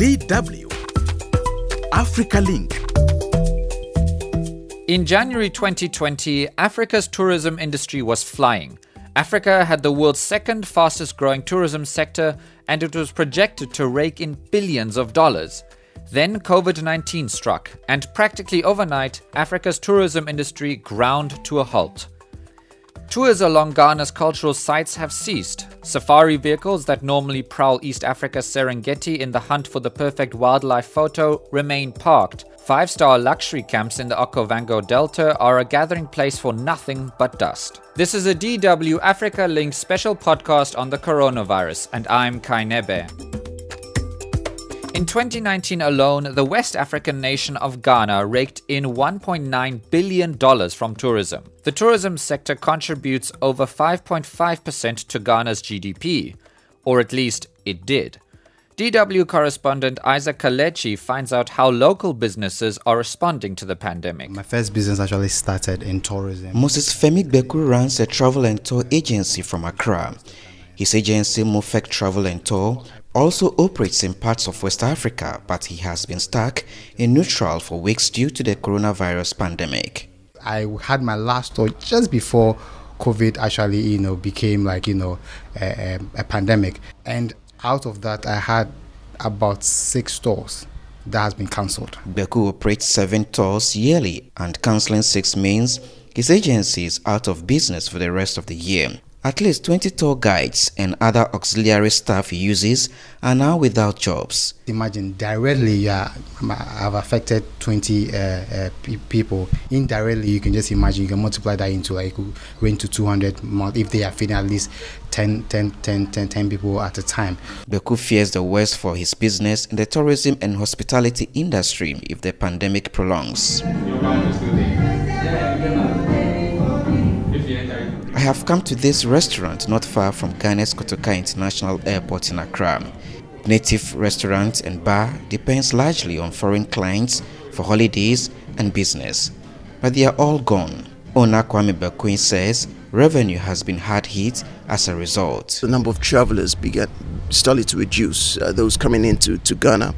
DW Africa Link. In January 2020, Africa's tourism industry was flying. Africa had the world's second fastest growing tourism sector, and it was projected to rake in billions of dollars. Then COVID 19 struck, and practically overnight, Africa's tourism industry ground to a halt. Tours along Ghana's cultural sites have ceased. Safari vehicles that normally prowl East Africa's Serengeti in the hunt for the perfect wildlife photo remain parked. Five star luxury camps in the Okavango Delta are a gathering place for nothing but dust. This is a DW Africa Link special podcast on the coronavirus, and I'm Kai Nebe. In 2019 alone, the West African nation of Ghana raked in $1.9 billion from tourism. The tourism sector contributes over 5.5% to Ghana's GDP, or at least it did. DW correspondent Isaac Kaledzi finds out how local businesses are responding to the pandemic. My first business actually started in tourism. Moses Femi Beku runs a travel and tour agency from Accra. His agency, Mufek Travel and Tour, also operates in parts of West Africa, but he has been stuck in neutral for weeks due to the coronavirus pandemic. I had my last tour just before COVID actually, you know, became like you know a, a, a pandemic, and out of that, I had about six tours that has been cancelled. Beku operates seven tours yearly, and cancelling six means his agency is out of business for the rest of the year. At least 20 tour guides and other auxiliary staff he uses are now without jobs. Imagine directly you are, have affected 20 uh, uh, people. Indirectly, you can just imagine you can multiply that into like range to 200 if they are feeding at least 10, 10, 10, 10, 10 people at a time. Beku fears the worst for his business in the tourism and hospitality industry if the pandemic prolongs. Have come to this restaurant not far from Ghana's Kotoka International Airport in Accra. Native restaurant and bar depends largely on foreign clients for holidays and business, but they are all gone. Owner Kwame Bakwin says revenue has been hard hit as a result. The number of travelers began started to reduce, uh, those coming into to Ghana,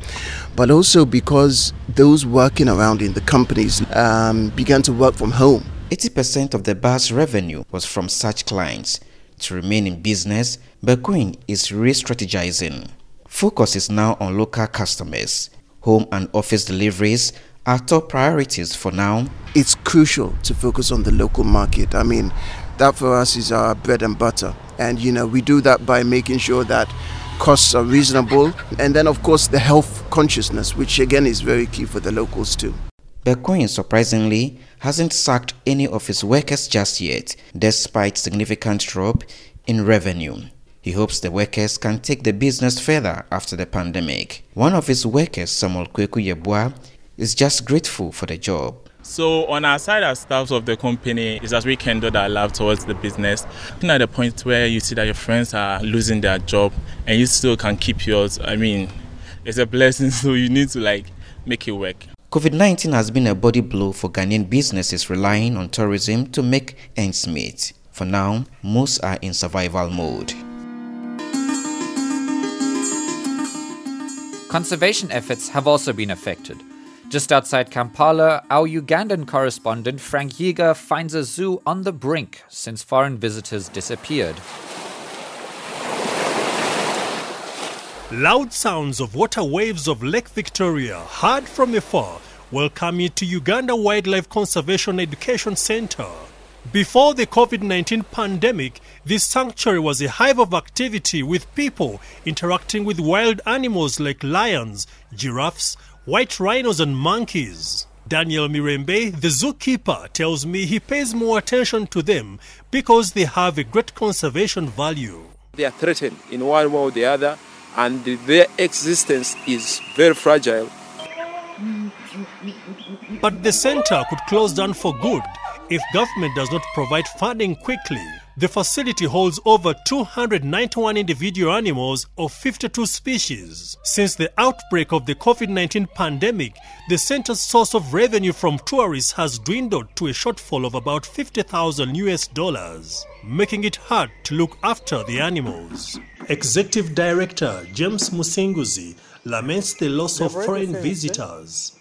but also because those working around in the companies um, began to work from home. 80% of the bar's revenue was from such clients. To remain in business, Bakwin is re-strategizing. Focus is now on local customers. Home and office deliveries are top priorities for now. It's crucial to focus on the local market. I mean, that for us is our bread and butter. And, you know, we do that by making sure that costs are reasonable. And then, of course, the health consciousness, which again is very key for the locals too. Bakwin, surprisingly, hasn't sacked any of his workers just yet, despite significant drop in revenue. He hopes the workers can take the business further after the pandemic. One of his workers, Samuel Kweku Yebua, is just grateful for the job. So on our side as staffs of the company, it's as we can do that love towards the business. at the point where you see that your friends are losing their job and you still can keep yours, I mean, it's a blessing. So you need to like make it work. COVID 19 has been a body blow for Ghanaian businesses relying on tourism to make ends meet. For now, most are in survival mode. Conservation efforts have also been affected. Just outside Kampala, our Ugandan correspondent Frank Yiga finds a zoo on the brink since foreign visitors disappeared. Loud sounds of water waves of Lake Victoria, heard from afar, welcome you to Uganda Wildlife Conservation Education Center. Before the COVID 19 pandemic, this sanctuary was a hive of activity with people interacting with wild animals like lions, giraffes, white rhinos, and monkeys. Daniel Mirembe, the zookeeper, tells me he pays more attention to them because they have a great conservation value. They are threatened in one way or the other and their existence is very fragile. But the center could close down for good if government does not provide funding quickly. The facility holds over 291 individual animals of 52 species. Since the outbreak of the COVID 19 pandemic, the center's source of revenue from tourists has dwindled to a shortfall of about 50,000 US dollars, making it hard to look after the animals. Executive Director James Musinguzi laments the loss of foreign visitors.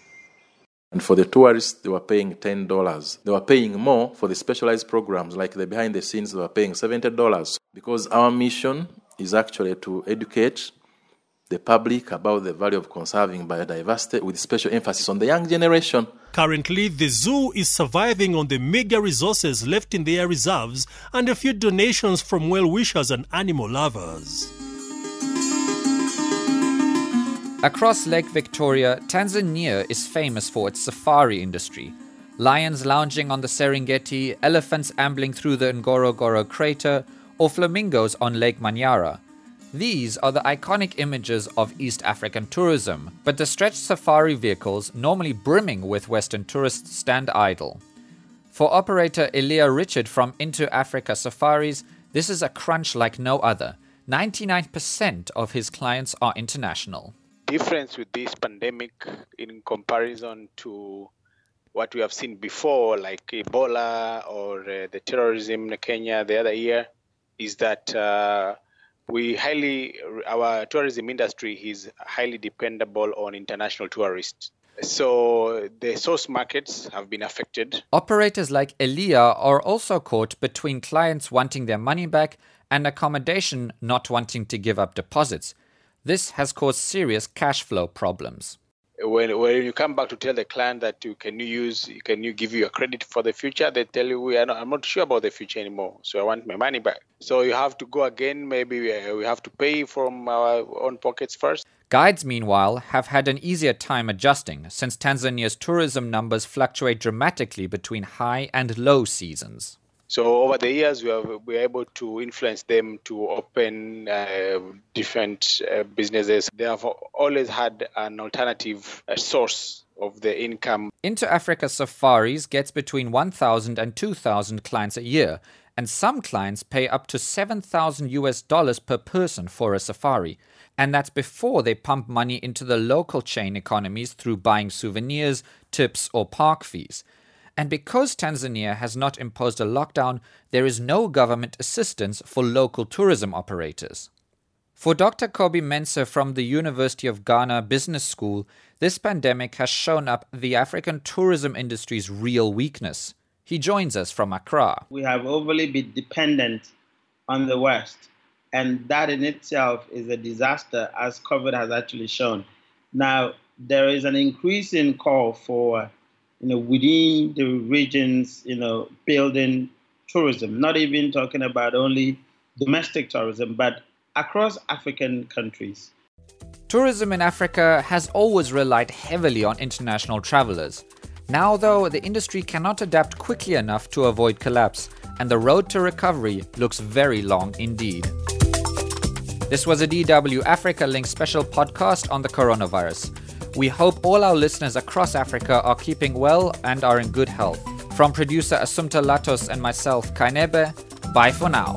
And for the tourists, they were paying $10. They were paying more for the specialized programs, like the behind the scenes, they were paying $70. Because our mission is actually to educate the public about the value of conserving biodiversity with special emphasis on the young generation. Currently, the zoo is surviving on the meager resources left in their reserves and a few donations from well wishers and animal lovers. Across Lake Victoria, Tanzania is famous for its safari industry. Lions lounging on the Serengeti, elephants ambling through the Ngorongoro crater, or flamingos on Lake Manyara. These are the iconic images of East African tourism, but the stretched safari vehicles, normally brimming with Western tourists, stand idle. For operator Elia Richard from Into Africa Safaris, this is a crunch like no other. 99% of his clients are international difference with this pandemic in comparison to what we have seen before, like Ebola or uh, the terrorism in Kenya the other year, is that uh, we highly our tourism industry is highly dependable on international tourists. So the source markets have been affected. Operators like Elia are also caught between clients wanting their money back and accommodation not wanting to give up deposits. This has caused serious cash flow problems. When, when you come back to tell the client that you can you use can you give you a credit for the future, they tell you we are not, I'm not sure about the future anymore, so I want my money back. So you have to go again. Maybe uh, we have to pay from our own pockets first. Guides, meanwhile, have had an easier time adjusting since Tanzania's tourism numbers fluctuate dramatically between high and low seasons. So over the years, we have been able to influence them to open uh, different uh, businesses. They have always had an alternative uh, source of the income. Into Africa Safaris gets between 1,000 and 2,000 clients a year, and some clients pay up to 7,000 US dollars per person for a safari. And that's before they pump money into the local chain economies through buying souvenirs, tips, or park fees. And because Tanzania has not imposed a lockdown, there is no government assistance for local tourism operators. For Dr. Kobi Mensah from the University of Ghana Business School, this pandemic has shown up the African tourism industry's real weakness. He joins us from Accra. We have overly been dependent on the West, and that in itself is a disaster, as COVID has actually shown. Now, there is an increasing call for you know, within the regions, you know, building tourism, not even talking about only domestic tourism, but across African countries. Tourism in Africa has always relied heavily on international travelers. Now, though, the industry cannot adapt quickly enough to avoid collapse, and the road to recovery looks very long indeed. This was a DW Africa Link special podcast on the coronavirus. We hope all our listeners across Africa are keeping well and are in good health. From producer Assumpta Lattus and myself, Kai Nebe, bye for now.